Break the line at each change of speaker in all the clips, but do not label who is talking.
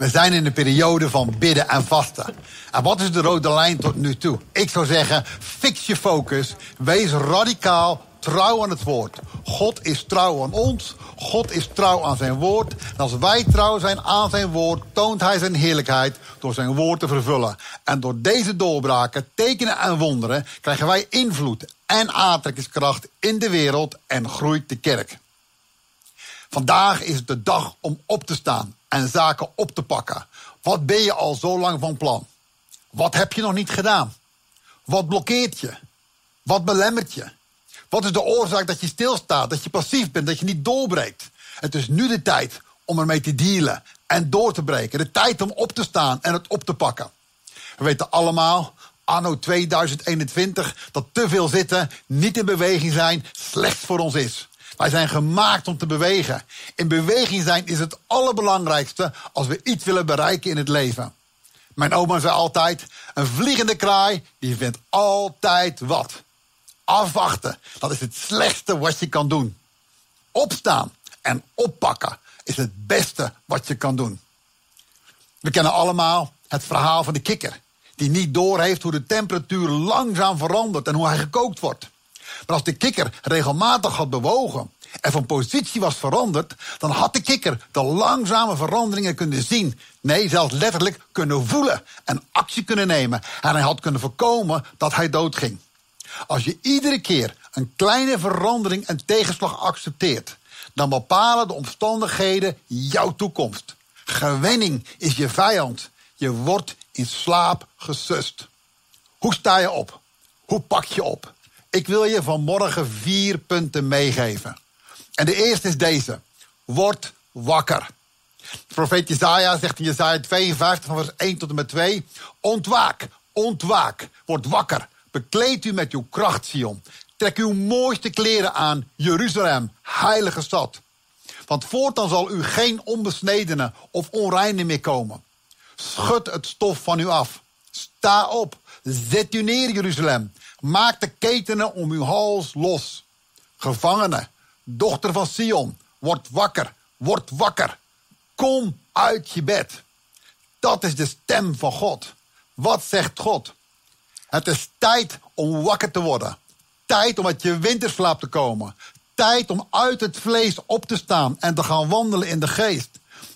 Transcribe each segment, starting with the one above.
We zijn in een periode van bidden en vasten. En wat is de rode lijn tot nu toe? Ik zou zeggen, fix je focus. Wees radicaal trouw aan het woord. God is trouw aan ons. God is trouw aan zijn woord. En als wij trouw zijn aan zijn woord, toont hij zijn heerlijkheid door zijn woord te vervullen. En door deze doorbraken, tekenen en wonderen krijgen wij invloed en aantrekkingskracht in de wereld en groeit de kerk. Vandaag is de dag om op te staan en zaken op te pakken. Wat ben je al zo lang van plan? Wat heb je nog niet gedaan? Wat blokkeert je? Wat belemmert je? Wat is de oorzaak dat je stilstaat, dat je passief bent, dat je niet doorbreekt? Het is nu de tijd om ermee te dealen en door te breken. De tijd om op te staan en het op te pakken. We weten allemaal, anno 2021, dat te veel zitten, niet in beweging zijn, slecht voor ons is. Wij zijn gemaakt om te bewegen. In beweging zijn is het allerbelangrijkste als we iets willen bereiken in het leven. Mijn oma zei altijd: een vliegende kraai die vindt altijd wat. Afwachten, dat is het slechtste wat je kan doen. Opstaan en oppakken is het beste wat je kan doen. We kennen allemaal het verhaal van de kikker, die niet doorheeft hoe de temperatuur langzaam verandert en hoe hij gekookt wordt. Maar als de kikker regelmatig had bewogen en van positie was veranderd, dan had de kikker de langzame veranderingen kunnen zien. Nee, zelfs letterlijk kunnen voelen en actie kunnen nemen. En hij had kunnen voorkomen dat hij doodging. Als je iedere keer een kleine verandering en tegenslag accepteert, dan bepalen de omstandigheden jouw toekomst. Gewenning is je vijand. Je wordt in slaap gesust. Hoe sta je op? Hoe pak je op? Ik wil je vanmorgen vier punten meegeven. En de eerste is deze. Word wakker. Profeet Jezaja zegt in Jezaja 52 van vers 1 tot en met 2. Ontwaak, ontwaak, word wakker. Bekleed u met uw kracht, Sion. Trek uw mooiste kleren aan, Jeruzalem, heilige stad. Want voortaan zal u geen onbesnedene of onreine meer komen. Schud het stof van u af. Sta op. Zet u neer, Jeruzalem. Maak de ketenen om uw hals los. Gevangene, dochter van Sion, word wakker, word wakker. Kom uit je bed. Dat is de stem van God. Wat zegt God? Het is tijd om wakker te worden. Tijd om uit je winterslaap te komen. Tijd om uit het vlees op te staan en te gaan wandelen in de geest.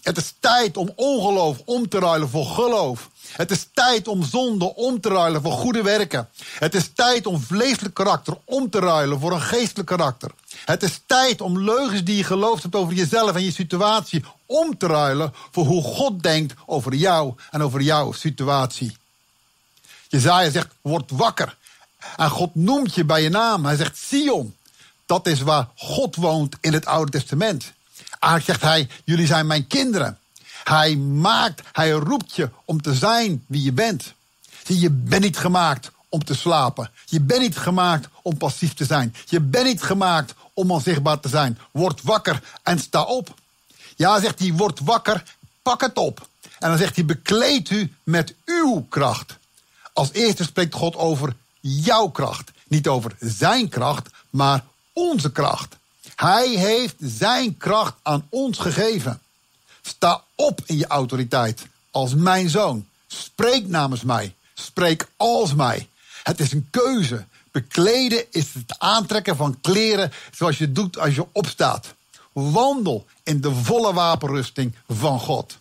Het is tijd om ongeloof om te ruilen voor geloof. Het is tijd om zonde om te ruilen voor goede werken. Het is tijd om vleeselijk karakter om te ruilen voor een geestelijk karakter. Het is tijd om leugens die je geloofd hebt over jezelf en je situatie om te ruilen voor hoe God denkt over jou en over jouw situatie. Jezaja zegt, word wakker. En God noemt je bij je naam. Hij zegt Sion. Dat is waar God woont in het Oude Testament. Eigenlijk zegt hij, jullie zijn mijn kinderen. Hij maakt, hij roept je om te zijn wie je bent. Je bent niet gemaakt om te slapen. Je bent niet gemaakt om passief te zijn. Je bent niet gemaakt om onzichtbaar te zijn. Word wakker en sta op. Ja, zegt hij, word wakker, pak het op. En dan zegt hij, bekleed u met uw kracht. Als eerste spreekt God over jouw kracht. Niet over zijn kracht, maar onze kracht. Hij heeft zijn kracht aan ons gegeven. Sta op in je autoriteit als mijn zoon. Spreek namens mij. Spreek als mij. Het is een keuze. Bekleden is het aantrekken van kleren zoals je doet als je opstaat. Wandel in de volle wapenrusting van God.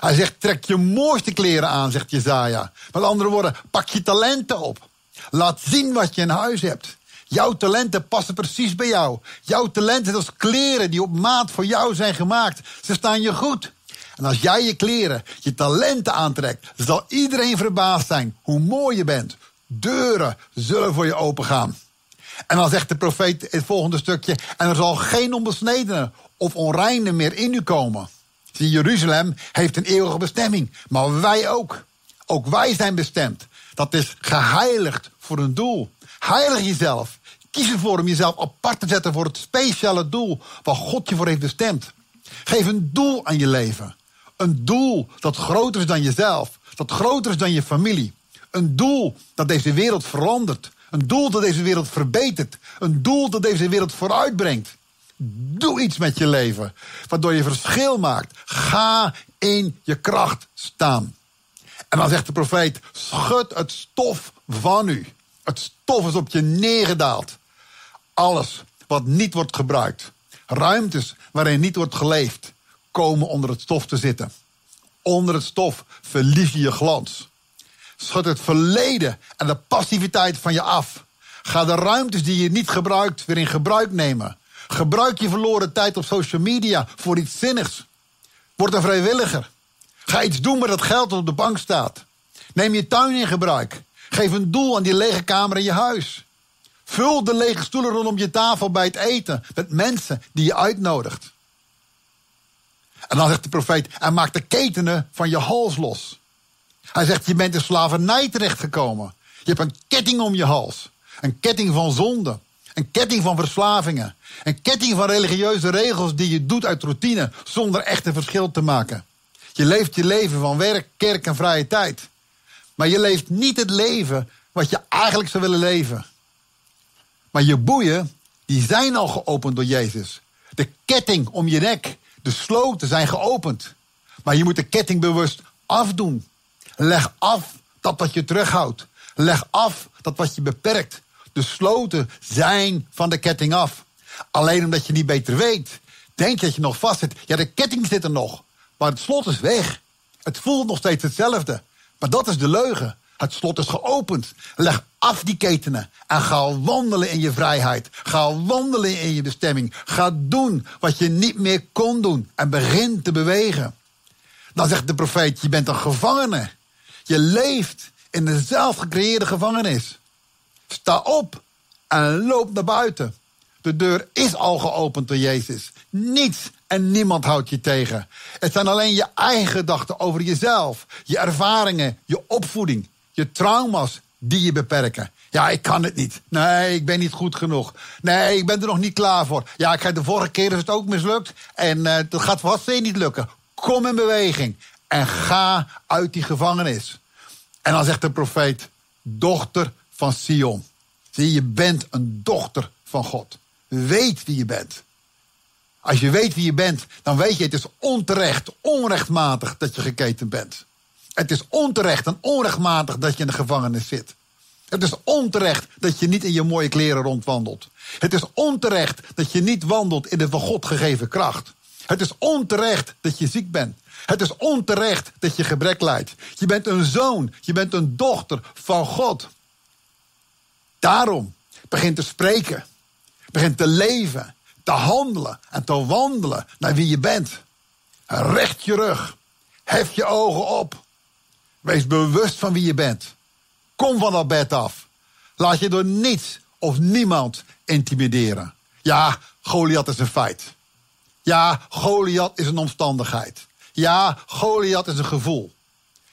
Hij zegt, trek je mooiste kleren aan, zegt Jezaja. Met andere woorden, pak je talenten op. Laat zien wat je in huis hebt. Jouw talenten passen precies bij jou. Jouw talenten als kleren die op maat voor jou zijn gemaakt. Ze staan je goed. En als jij je kleren, je talenten aantrekt, zal iedereen verbaasd zijn hoe mooi je bent. Deuren zullen voor je opengaan. En dan zegt de profeet het volgende stukje: En er zal geen onbesnedene of onreine meer in u komen. Zie, Jeruzalem heeft een eeuwige bestemming, maar wij ook. Ook wij zijn bestemd. Dat is geheiligd voor een doel. Heilig jezelf. Kies ervoor om jezelf apart te zetten voor het speciale doel waar God je voor heeft bestemd. Geef een doel aan je leven. Een doel dat groter is dan jezelf. Dat groter is dan je familie. Een doel dat deze wereld verandert. Een doel dat deze wereld verbetert. Een doel dat deze wereld vooruitbrengt. Doe iets met je leven, waardoor je verschil maakt. Ga in je kracht staan. En dan zegt de profeet: schud het stof van u. Het stof is op je neergedaald. Alles wat niet wordt gebruikt, ruimtes waarin niet wordt geleefd, komen onder het stof te zitten. Onder het stof verlies je je glans. Schud het verleden en de passiviteit van je af. Ga de ruimtes die je niet gebruikt weer in gebruik nemen. Gebruik je verloren tijd op social media voor iets zinnigs. Word een vrijwilliger. Ga iets doen met dat geld dat op de bank staat. Neem je tuin in gebruik. Geef een doel aan die lege kamer in je huis. Vul de lege stoelen rondom je tafel bij het eten met mensen die je uitnodigt. En dan zegt de profeet, en maak de ketenen van je hals los. Hij zegt, je bent in slavernij terechtgekomen. Je hebt een ketting om je hals. Een ketting van zonde. Een ketting van verslavingen. Een ketting van religieuze regels die je doet uit routine zonder echt een verschil te maken. Je leeft je leven van werk, kerk en vrije tijd. Maar je leeft niet het leven wat je eigenlijk zou willen leven. Maar je boeien, die zijn al geopend door Jezus. De ketting om je nek, de sloten zijn geopend. Maar je moet de ketting bewust afdoen. Leg af dat wat je terughoudt. Leg af dat wat je beperkt. De sloten zijn van de ketting af. Alleen omdat je niet beter weet, denk dat je nog vast zit. Ja, de ketting zit er nog, maar het slot is weg. Het voelt nog steeds hetzelfde. Maar dat is de leugen. Het slot is geopend. Leg af die ketenen en ga wandelen in je vrijheid. Ga wandelen in je bestemming. Ga doen wat je niet meer kon doen en begin te bewegen. Dan zegt de profeet: Je bent een gevangene. Je leeft in de zelfgecreëerde gevangenis. Sta op en loop naar buiten. De deur is al geopend door Jezus. Niets en niemand houdt je tegen. Het zijn alleen je eigen gedachten over jezelf, je ervaringen, je opvoeding, je trauma's die je beperken. Ja, ik kan het niet. Nee, ik ben niet goed genoeg. Nee, ik ben er nog niet klaar voor. Ja, ik de vorige keer is het ook mislukt. En uh, dat gaat vast weer niet lukken. Kom in beweging. En ga uit die gevangenis. En dan zegt de profeet, dochter van Sion. Zie, je bent een dochter van God. Weet wie je bent. Als je weet wie je bent, dan weet je het is onterecht, onrechtmatig dat je geketen bent. Het is onterecht en onrechtmatig dat je in de gevangenis zit. Het is onterecht dat je niet in je mooie kleren rondwandelt. Het is onterecht dat je niet wandelt in de van God gegeven kracht. Het is onterecht dat je ziek bent. Het is onterecht dat je gebrek lijdt. Je bent een zoon, je bent een dochter van God. Daarom begin te spreken, begin te leven, te handelen en te wandelen naar wie je bent. Recht je rug, hef je ogen op, wees bewust van wie je bent. Kom van dat bed af. Laat je door niets of niemand intimideren. Ja, Goliath is een feit. Ja, Goliath is een omstandigheid. Ja, Goliath is een gevoel.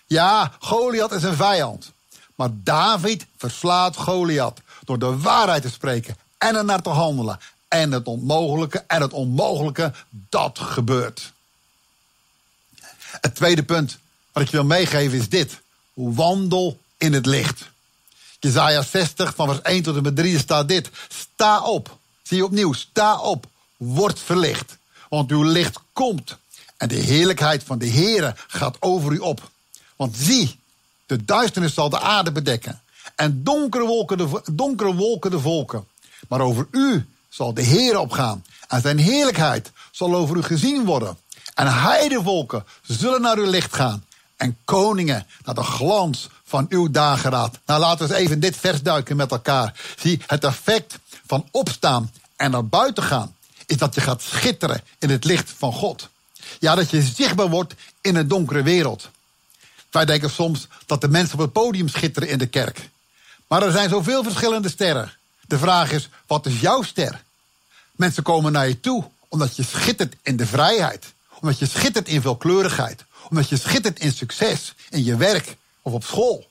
Ja, Goliath is een vijand. Maar David verslaat Goliath door de waarheid te spreken en er naar te handelen. En het onmogelijke en het onmogelijke, dat gebeurt. Het tweede punt wat ik je wil meegeven is dit. Wandel in het licht. Jezaja 60 van vers 1 tot en met 3 staat dit. Sta op. Zie je opnieuw. Sta op. Word verlicht. Want uw licht komt. En de heerlijkheid van de Heere gaat over u op. Want zie, de duisternis zal de aarde bedekken. En donkere wolken de, donkere wolken de volken. Maar over u zal de Heer opgaan. En zijn heerlijkheid zal over u gezien worden. En heidevolken zullen naar uw licht gaan. En koningen naar de glans van uw dageraad. Nou, laten we eens even dit vers duiken met elkaar. Zie, het effect van opstaan en naar buiten gaan... is dat je gaat schitteren in het licht van God. Ja, dat je zichtbaar wordt in een donkere wereld. Wij denken soms dat de mensen op het podium schitteren in de kerk. Maar er zijn zoveel verschillende sterren. De vraag is, wat is jouw ster? Mensen komen naar je toe omdat je schittert in de vrijheid. Omdat je schittert in veelkleurigheid. Omdat je schittert in succes, in je werk of op school.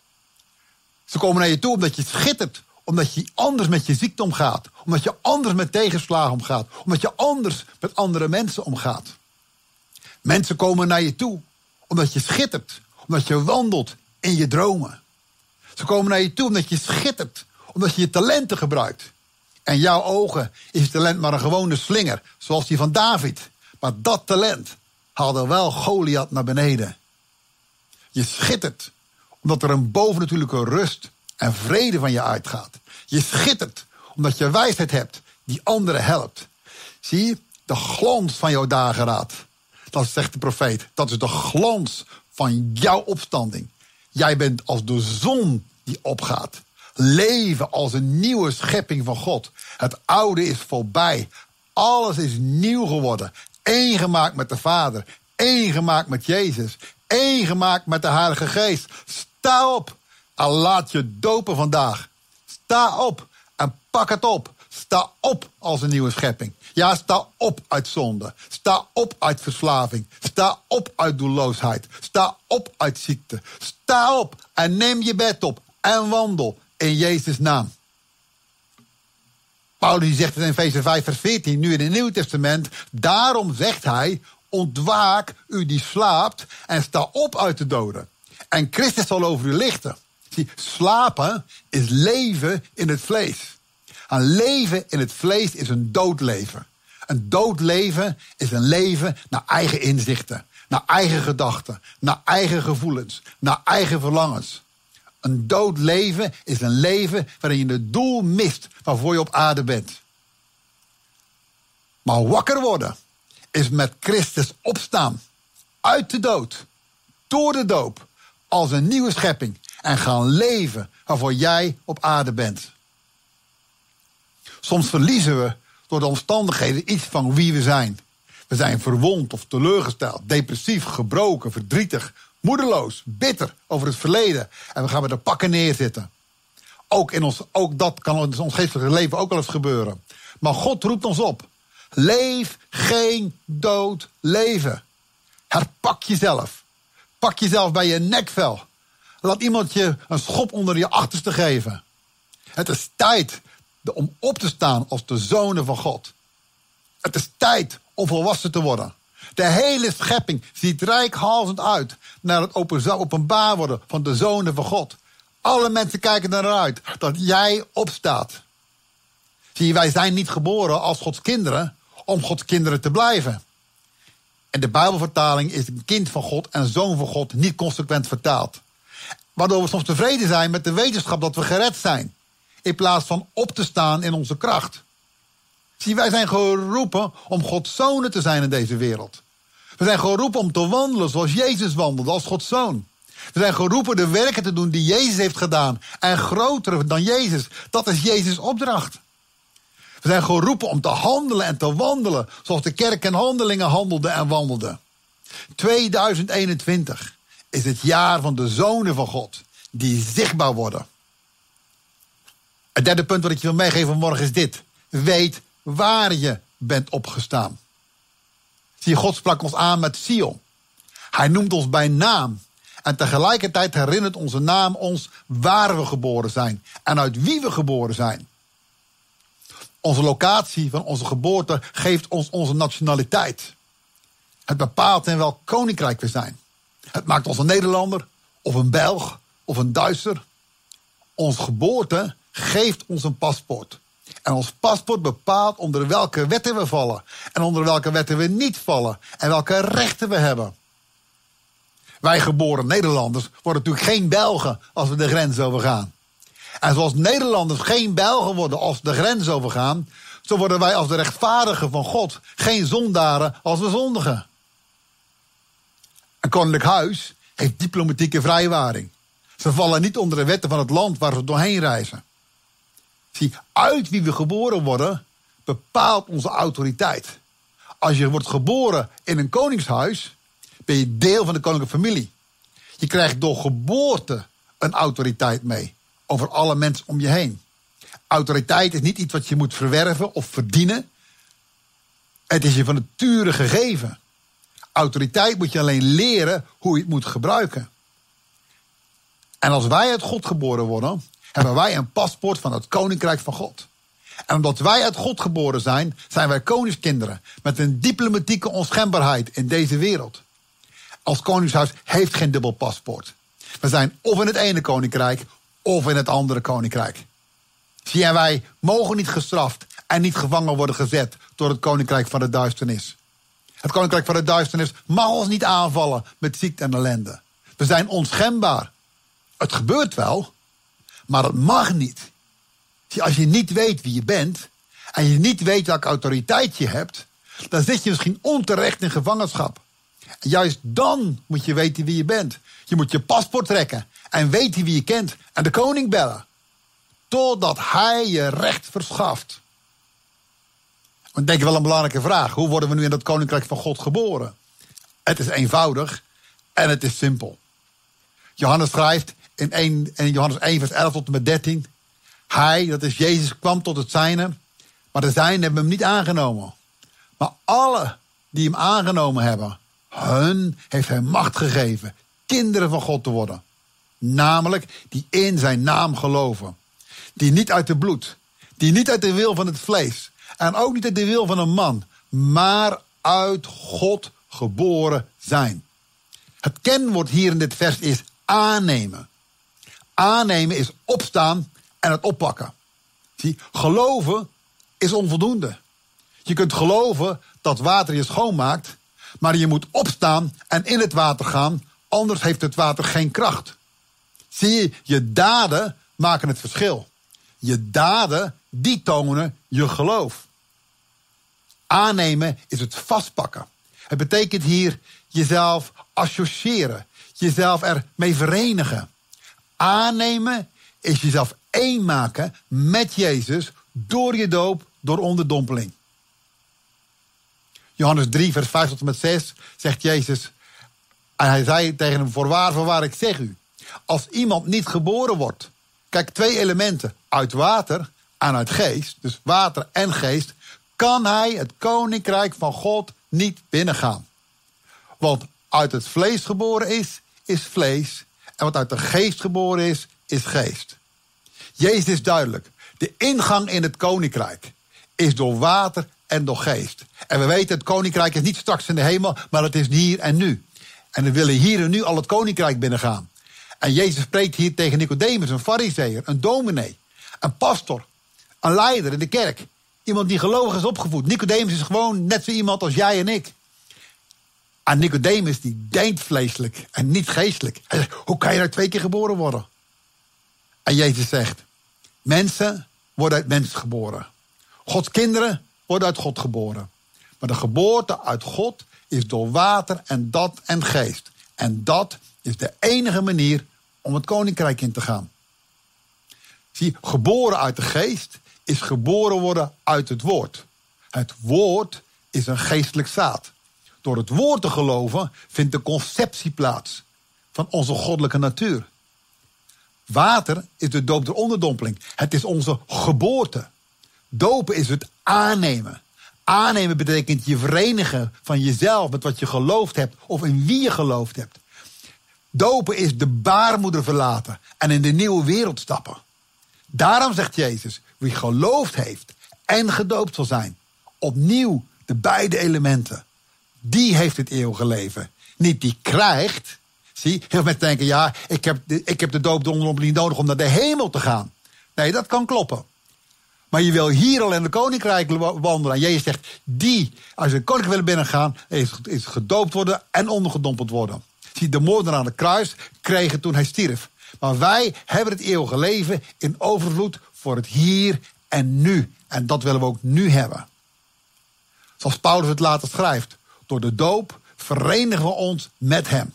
Ze komen naar je toe omdat je schittert. Omdat je anders met je ziekte omgaat. Omdat je anders met tegenslagen omgaat. Omdat je anders met andere mensen omgaat. Mensen komen naar je toe omdat je schittert. Omdat je wandelt in je dromen. Ze komen naar je toe omdat je schittert. Omdat je je talenten gebruikt. En jouw ogen is het talent maar een gewone slinger, zoals die van David. Maar dat talent haalde wel Goliath naar beneden. Je schittert, omdat er een bovennatuurlijke rust en vrede van je uitgaat. Je schittert, omdat je wijsheid hebt die anderen helpt. Zie je, de glans van jouw dageraad. Dat zegt de profeet. Dat is de glans van jouw opstanding. Jij bent als de zon die opgaat. Leven als een nieuwe schepping van God. Het oude is voorbij. Alles is nieuw geworden. Eén gemaakt met de Vader. Eén gemaakt met Jezus. Eén gemaakt met de Heilige Geest. Sta op en laat je dopen vandaag. Sta op en pak het op. Sta op als een nieuwe schepping. Ja, sta op uit zonde. Sta op uit verslaving. Sta op uit doelloosheid. Sta op uit ziekte. Sta op en neem je bed op en wandel in Jezus' naam. Paulus zegt het in Efeze 5 vers 14, nu in het Nieuwe Testament. Daarom zegt hij, ontwaak u die slaapt en sta op uit de doden. En Christus zal over u lichten. Zie, slapen is leven in het vlees. Een leven in het vlees is een dood leven. Een dood leven is een leven naar eigen inzichten, naar eigen gedachten, naar eigen gevoelens, naar eigen verlangens. Een dood leven is een leven waarin je het doel mist waarvoor je op aarde bent. Maar wakker worden is met Christus opstaan. Uit de dood. Door de doop. Als een nieuwe schepping. En gaan leven waarvoor jij op aarde bent. Soms verliezen we door de omstandigheden iets van wie we zijn. We zijn verwond of teleurgesteld, depressief, gebroken, verdrietig, moedeloos, bitter over het verleden. En we gaan met de pakken neerzitten. Ook, in ons, ook dat kan in ons geestelijke leven ook wel eens gebeuren. Maar God roept ons op. Leef geen dood leven. Herpak jezelf. Pak jezelf bij je nekvel. Laat iemand je een schop onder je achterste geven. Het is tijd om op te staan als de zonen van God. Het is tijd om volwassen te worden. De hele schepping ziet rijkhalsend uit naar het openbaar worden van de zonen van God. Alle mensen kijken eruit dat jij opstaat. Zie wij zijn niet geboren als Gods kinderen om Gods kinderen te blijven. En de Bijbelvertaling is een kind van God en zoon van God niet consequent vertaald. Waardoor we soms tevreden zijn met de wetenschap dat we gered zijn in plaats van op te staan in onze kracht. Zie, wij zijn geroepen om Gods zonen te zijn in deze wereld. We zijn geroepen om te wandelen zoals Jezus wandelde, als Gods zoon. We zijn geroepen de werken te doen die Jezus heeft gedaan. En groter dan Jezus. Dat is Jezus' opdracht. We zijn geroepen om te handelen en te wandelen zoals de kerk en handelingen handelde en wandelde. 2021 is het jaar van de zonen van God die zichtbaar worden. Het derde punt wat ik je wil meegeven vanmorgen is dit. Weet waar je bent opgestaan. Zie, God sprak ons aan met Sion. Hij noemt ons bij naam. En tegelijkertijd herinnert onze naam ons waar we geboren zijn en uit wie we geboren zijn. Onze locatie van onze geboorte geeft ons onze nationaliteit. Het bepaalt in welk koninkrijk we zijn. Het maakt ons een Nederlander, of een Belg, of een Duitser. Onze geboorte geeft ons een paspoort. En ons paspoort bepaalt onder welke wetten we vallen. En onder welke wetten we niet vallen. En welke rechten we hebben. Wij geboren Nederlanders worden natuurlijk geen Belgen als we de grens overgaan. En zoals Nederlanders geen Belgen worden als de grens overgaan, zo worden wij als de rechtvaardigen van God geen zondaren als we zondigen. Een koninklijk huis heeft diplomatieke vrijwaring. Ze vallen niet onder de wetten van het land waar ze doorheen reizen. Zie, uit wie we geboren worden, bepaalt onze autoriteit. Als je wordt geboren in een koningshuis, ben je deel van de koninklijke familie. Je krijgt door geboorte een autoriteit mee over alle mensen om je heen. Autoriteit is niet iets wat je moet verwerven of verdienen. Het is je van nature gegeven. Autoriteit moet je alleen leren hoe je het moet gebruiken. En als wij uit God geboren worden, hebben wij een paspoort van het koninkrijk van God. En omdat wij uit God geboren zijn, zijn wij koningskinderen met een diplomatieke onschendbaarheid in deze wereld. Als koningshuis heeft geen dubbel paspoort. We zijn of in het ene koninkrijk of in het andere koninkrijk. Zie, en wij mogen niet gestraft en niet gevangen worden gezet door het koninkrijk van de duisternis. Het koninkrijk van de duisternis mag ons niet aanvallen met ziekte en ellende. We zijn onschendbaar. Het gebeurt wel, maar het mag niet. Als je niet weet wie je bent en je niet weet welke autoriteit je hebt, dan zit je misschien onterecht in gevangenschap. En juist dan moet je weten wie je bent. Je moet je paspoort trekken en weten wie je kent en de koning bellen. Totdat hij je recht verschaft. Ik denk wel een belangrijke vraag. Hoe worden we nu in dat koninkrijk van God geboren? Het is eenvoudig en het is simpel. Johannes schrijft in, 1, in Johannes 1, vers 11 tot en met 13. Hij, dat is Jezus, kwam tot het zijne, maar de zijnen hebben hem niet aangenomen. Maar alle die hem aangenomen hebben, hun heeft hij macht gegeven kinderen van God te worden. Namelijk die in zijn naam geloven. Die niet uit de bloed, die niet uit de wil van het vlees en ook niet uit de wil van een man, maar uit God geboren zijn. Het kenwoord hier in dit vers is aannemen. Aannemen is opstaan en het oppakken. Zie, geloven is onvoldoende. Je kunt geloven dat water je schoonmaakt, maar je moet opstaan en in het water gaan, anders heeft het water geen kracht. Zie je, je daden maken het verschil. Je daden, die tonen je geloof. Aannemen is het vastpakken. Het betekent hier jezelf associëren, jezelf ermee verenigen. Aannemen is jezelf één maken met Jezus door je doop, door onderdompeling. Johannes 3, vers 5 tot en met 6 zegt Jezus. En hij zei tegen hem: Voorwaar, voorwaar, ik zeg u. Als iemand niet geboren wordt. Kijk, twee elementen. Uit water en uit geest. Dus water en geest. Kan hij het koninkrijk van God niet binnengaan. Want uit het vlees geboren is, is vlees. En wat uit de geest geboren is, is geest. Jezus is duidelijk. De ingang in het koninkrijk is door water en door geest. En we weten, het koninkrijk is niet straks in de hemel, maar het is hier en nu. En we willen hier en nu al het koninkrijk binnengaan. En Jezus spreekt hier tegen Nicodemus, een fariseer, een dominee, een pastor, een leider in de kerk. Iemand die gelogen is opgevoed. Nicodemus is gewoon net zo iemand als jij en ik. En Nicodemus die denkt vleeselijk en niet geestelijk. Hij zegt, hoe kan je nou twee keer geboren worden? En Jezus zegt, mensen worden uit mensen geboren. Gods kinderen worden uit God geboren. Maar de geboorte uit God is door water en dat en geest. En dat is de enige manier om het koninkrijk in te gaan. Zie, geboren uit de geest is geboren worden uit het woord. Het woord is een geestelijk zaad. Door het woord te geloven vindt de conceptie plaats van onze goddelijke natuur. Water is de doop der onderdompeling. Het is onze geboorte. Dopen is het aannemen. Aannemen betekent je verenigen van jezelf met wat je geloofd hebt of in wie je geloofd hebt. Dopen is de baarmoeder verlaten en in de nieuwe wereld stappen. Daarom zegt Jezus, wie geloofd heeft en gedoopt zal zijn, opnieuw de beide elementen, die heeft het eeuwige leven. Niet die krijgt. Zie, heel mensen denken, ja, ik heb de, ik heb de doop niet nodig om naar de hemel te gaan. Nee, dat kan kloppen. Maar je wil hier al in het koninkrijk wandelen. En Jezus zegt, die, als je het koninkrijk willen binnengaan, is, is gedoopt worden en ondergedompeld worden. Zie, de moordenaar aan het kruis kregen toen hij stierf. Maar wij hebben het eeuwige leven in overvloed voor het hier en nu. En dat willen we ook nu hebben. Zoals Paulus het later schrijft. Door de doop verenigen we ons met hem.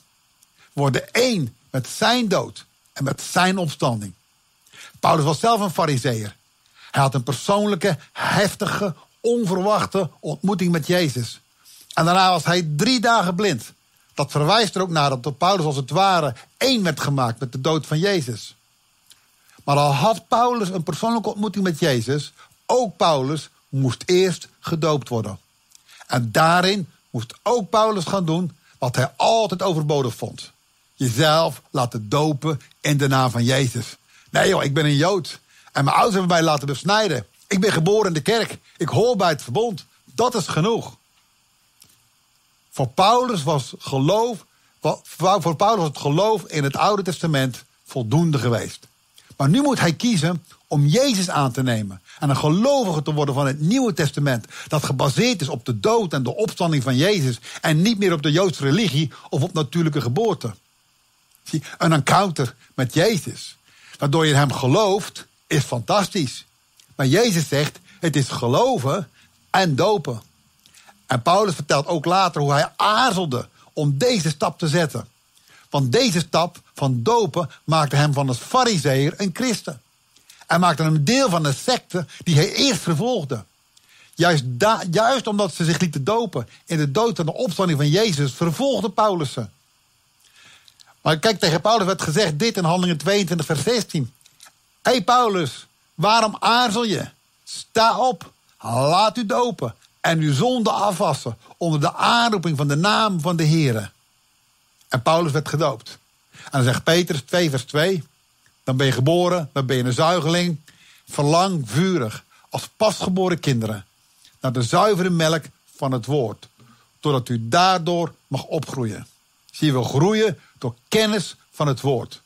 Worden één met zijn dood en met zijn opstanding. Paulus was zelf een fariseer. Hij had een persoonlijke, heftige, onverwachte ontmoeting met Jezus. En daarna was hij drie dagen blind. Dat verwijst er ook naar dat Paulus als het ware één werd gemaakt met de dood van Jezus. Maar al had Paulus een persoonlijke ontmoeting met Jezus, ook Paulus moest eerst gedoopt worden. En daarin moest ook Paulus gaan doen wat hij altijd overbodig vond. Jezelf laten dopen in de naam van Jezus. Nee joh, ik ben een Jood. En mijn ouders hebben mij laten besnijden. Ik ben geboren in de kerk. Ik hoor bij het verbond. Dat is genoeg. Voor Paulus was geloof, voor Paulus was het geloof in het Oude Testament voldoende geweest. Maar nu moet hij kiezen om Jezus aan te nemen. En een gelovige te worden van het Nieuwe Testament. Dat gebaseerd is op de dood en de opstanding van Jezus. En niet meer op de Joodse religie of op natuurlijke geboorte. Een encounter met Jezus. Waardoor je hem gelooft, is fantastisch. Maar Jezus zegt, het is geloven en dopen. En Paulus vertelt ook later hoe hij aarzelde om deze stap te zetten. Want deze stap van dopen maakte hem van een fariseer een christen. En maakte hem deel van een secte die hij eerst vervolgde. Juist, juist omdat ze zich lieten dopen in de dood en de opstanding van Jezus, vervolgde Paulus ze. Maar kijk, tegen Paulus werd gezegd dit in Handelingen 22, vers 16. Hé hey Paulus, waarom aarzel je? Sta op, laat u dopen en uw zonde afwassen onder de aanroeping van de naam van de Heer. En Paulus werd gedoopt. En dan zegt Petrus 2 vers 2, dan ben je geboren, dan ben je een zuigeling. Verlang vurig als pasgeboren kinderen naar de zuivere melk van het woord. Totdat u daardoor mag opgroeien. Zie je, we groeien door kennis van het woord.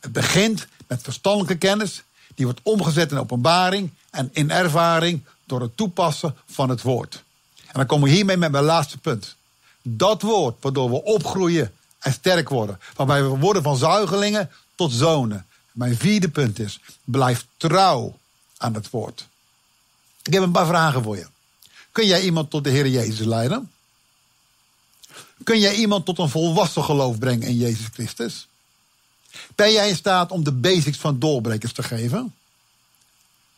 Het begint met verstandelijke kennis, die wordt omgezet in openbaring en in ervaring door het toepassen van het woord. En dan komen we hiermee met mijn laatste punt. Dat woord waardoor we opgroeien en sterk worden. Waarbij we worden van zuigelingen tot zonen. Mijn vierde punt is, blijf trouw aan het woord. Ik heb een paar vragen voor je. Kun jij iemand tot de Heer Jezus leiden? Kun jij iemand tot een volwassen geloof brengen in Jezus Christus? Ben jij in staat om de basics van doorbrekers te geven?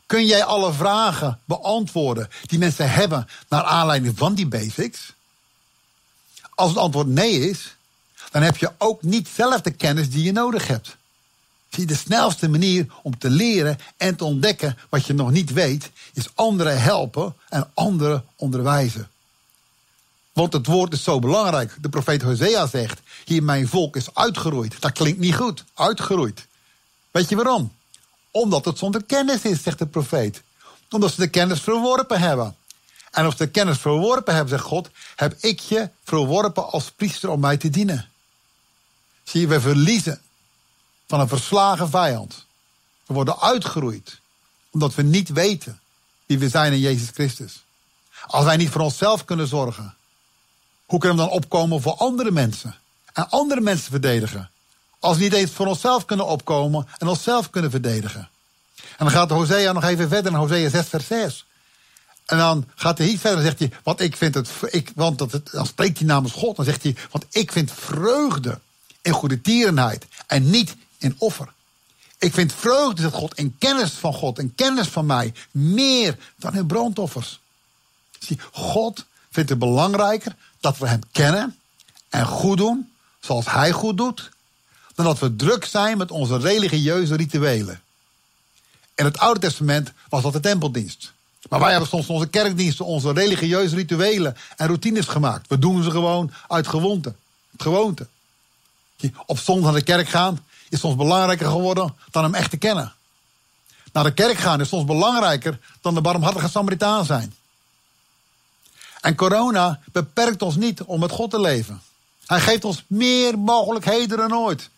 Kun jij alle vragen beantwoorden die mensen hebben naar aanleiding van die basics? Als het antwoord nee is, dan heb je ook niet zelf de kennis die je nodig hebt. Zie, de snelste manier om te leren en te ontdekken wat je nog niet weet, is anderen helpen en anderen onderwijzen. Want het woord is zo belangrijk. De profeet Hosea zegt: Hier, mijn volk is uitgeroeid. Dat klinkt niet goed. Uitgeroeid. Weet je waarom? Omdat het zonder kennis is, zegt de profeet. Omdat ze de kennis verworpen hebben. En als ze de kennis verworpen hebben, zegt God, heb ik je verworpen als priester om mij te dienen. Zie je, we verliezen van een verslagen vijand. We worden uitgeroeid omdat we niet weten wie we zijn in Jezus Christus. Als wij niet voor onszelf kunnen zorgen, hoe kunnen we dan opkomen voor andere mensen? En andere mensen verdedigen? Als we niet eens voor onszelf kunnen opkomen en onszelf kunnen verdedigen. En dan gaat Hosea nog even verder in Hosea 6 vers 6. En dan gaat hij hier verder en zegt hij, want ik vind het, ik, want dat dan spreekt hij namens God. Dan zegt hij, want ik vind vreugde in goede tierenheid en niet in offer. Ik vind vreugde dat God in kennis van God en kennis van mij meer dan in brandoffers. Zie, God vindt het belangrijker dat we hem kennen en goed doen zoals hij goed doet, dan dat we druk zijn met onze religieuze rituelen. In het Oude Testament was dat de tempeldienst. Maar wij hebben soms onze kerkdiensten, onze religieuze rituelen en routines gemaakt. We doen ze gewoon uit gewoonte. gewoonte. Op zondag naar de kerk gaan is soms belangrijker geworden dan hem echt te kennen. Naar de kerk gaan is soms belangrijker dan de barmhartige Samaritaan zijn. En corona beperkt ons niet om met God te leven. Hij geeft ons meer mogelijkheden dan ooit.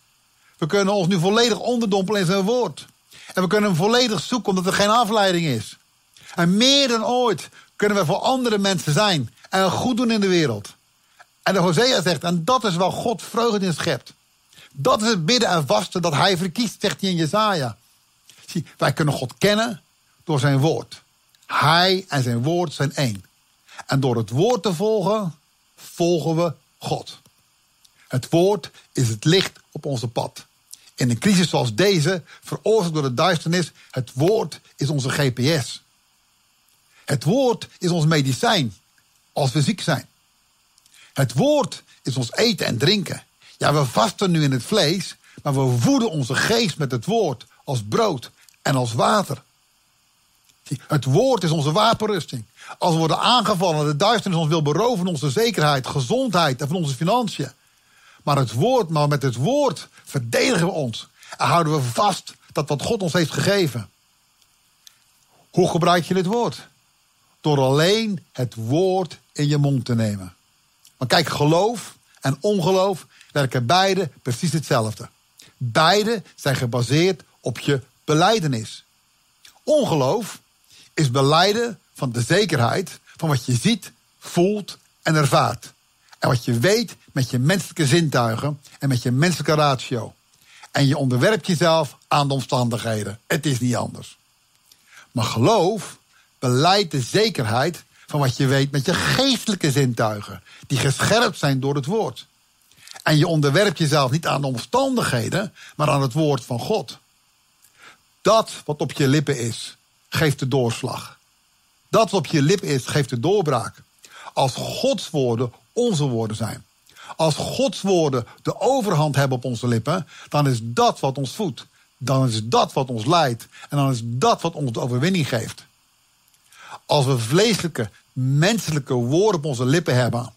We kunnen ons nu volledig onderdompelen in zijn woord. En we kunnen hem volledig zoeken omdat er geen afleiding is. En meer dan ooit kunnen we voor andere mensen zijn en goed doen in de wereld. En de Hosea zegt, en dat is waar God vreugde in schept. Dat is het bidden en vasten dat hij verkiest, zegt hij in Jezaja. Zie, wij kunnen God kennen door zijn woord. Hij en zijn woord zijn één. En door het woord te volgen, volgen we God. Het woord is het licht op onze pad. In een crisis zoals deze, veroorzaakt door de duisternis, het woord is onze GPS. Het woord is ons medicijn als we ziek zijn. Het woord is ons eten en drinken. Ja, we vasten nu in het vlees, maar we voeden onze geest met het woord als brood en als water. Het woord is onze wapenrusting. Als we worden aangevallen, de duisternis ons wil beroven van onze zekerheid, gezondheid en van onze financiën. Maar, het woord, maar met het woord verdedigen we ons. En houden we vast dat wat God ons heeft gegeven. Hoe gebruik je het woord? Door alleen het woord in je mond te nemen. Maar kijk, geloof en ongeloof werken beide precies hetzelfde. Beide zijn gebaseerd op je beleidenis. Ongeloof is beleiden van de zekerheid van wat je ziet, voelt en ervaart. En wat je weet met je menselijke zintuigen en met je menselijke ratio. En je onderwerpt jezelf aan de omstandigheden. Het is niet anders. Maar geloof beleidt de zekerheid van wat je weet met je geestelijke zintuigen, die gescherpt zijn door het woord. En je onderwerpt jezelf niet aan de omstandigheden, maar aan het woord van God. Dat wat op je lippen is, geeft de doorslag. Dat wat op je lippen is, geeft de doorbraak. Als Gods woorden onze woorden zijn. Als Gods woorden de overhand hebben op onze lippen, dan is dat wat ons voedt. Dan is dat wat ons leidt. En dan is dat wat ons de overwinning geeft. Als we vleeselijke, menselijke woorden op onze lippen hebben.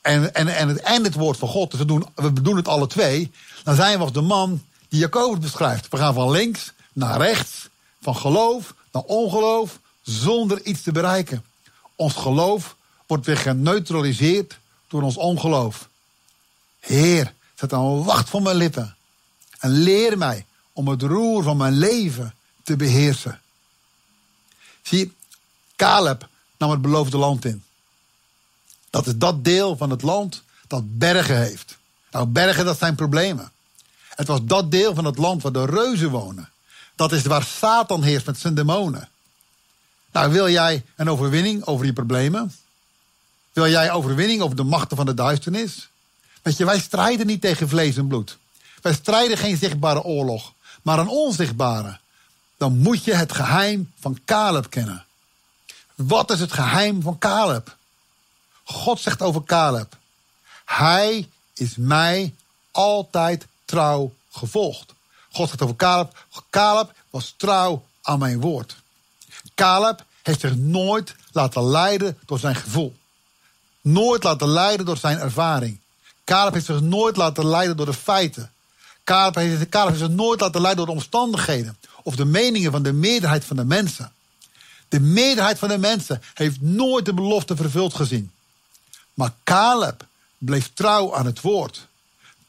En, en, en, het, en het woord van God, dus we doen, we doen het alle twee. Dan zijn we als de man die Jacobus beschrijft. We gaan van links naar rechts. Van geloof naar ongeloof. Zonder iets te bereiken. Ons geloof wordt weer geneutraliseerd door ons ongeloof. Heer, zet een wacht voor mijn lippen. En leer mij om het roer van mijn leven te beheersen. Zie, Caleb nam het beloofde land in. Dat is dat deel van het land dat bergen heeft. Nou, bergen, dat zijn problemen. Het was dat deel van het land waar de reuzen wonen. Dat is waar Satan heerst met zijn demonen. Nou, wil jij een overwinning over die problemen? Wil jij overwinning over de machten van de duisternis? Weet je, wij strijden niet tegen vlees en bloed. Wij strijden geen zichtbare oorlog, maar een onzichtbare. Dan moet je het geheim van Caleb kennen. Wat is het geheim van Caleb? God zegt over Caleb: Hij is mij altijd trouw gevolgd. God zegt over Caleb: Caleb was trouw aan mijn woord. Caleb heeft zich nooit laten leiden door zijn gevoel. Nooit laten leiden door zijn ervaring. Caleb heeft zich nooit laten leiden door de feiten. Caleb heeft, Caleb heeft zich nooit laten leiden door de omstandigheden. Of de meningen van de meerderheid van de mensen. De meerderheid van de mensen heeft nooit de belofte vervuld gezien. Maar Caleb bleef trouw aan het woord.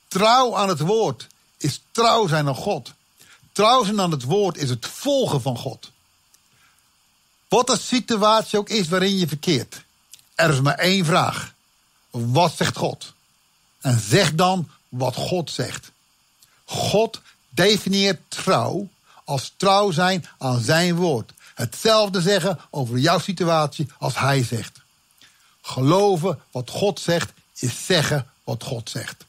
Trouw aan het woord is trouw zijn aan God. Trouw zijn aan het woord is het volgen van God. Wat de situatie ook is waarin je verkeert. Er is maar één vraag. Wat zegt God? En zeg dan wat God zegt. God definieert trouw als trouw zijn aan zijn woord. Hetzelfde zeggen over jouw situatie als hij zegt. Geloven wat God zegt is zeggen wat God zegt.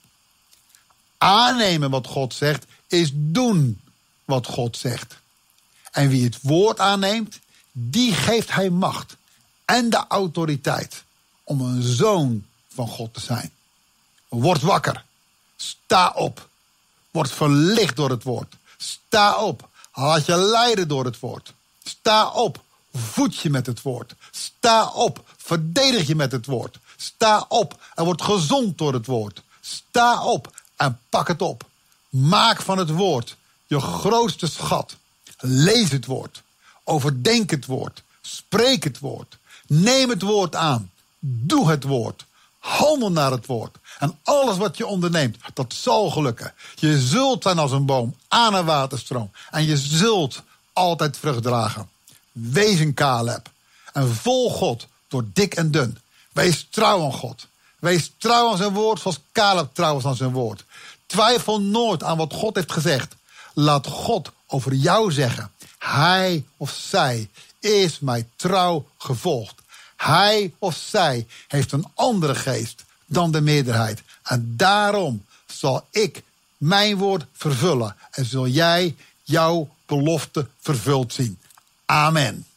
Aannemen wat God zegt is doen wat God zegt. En wie het woord aanneemt, die geeft hij macht en de autoriteit om een zoon van God te zijn. Word wakker. Sta op. Word verlicht door het woord. Sta op. Laat je leiden door het woord. Sta op. Voed je met het woord. Sta op. Verdedig je met het woord. Sta op en word gezond door het woord. Sta op en pak het op. Maak van het woord je grootste schat. Lees het woord. Overdenk het woord. Spreek het woord. Neem het woord aan. Doe het woord. Handel naar het woord. En alles wat je onderneemt, dat zal gelukken. Je zult zijn als een boom aan een waterstroom. En je zult altijd vrucht dragen. Wees een Caleb. En volg God door dik en dun. Wees trouw aan God. Wees trouw aan zijn woord zoals Caleb trouw aan zijn woord. Twijfel nooit aan wat God heeft gezegd. Laat God over jou zeggen. Hij of zij is mij trouw gevolgd. Hij of zij heeft een andere geest dan de meerderheid. En daarom zal ik mijn woord vervullen. En zul jij jouw belofte vervuld zien. Amen.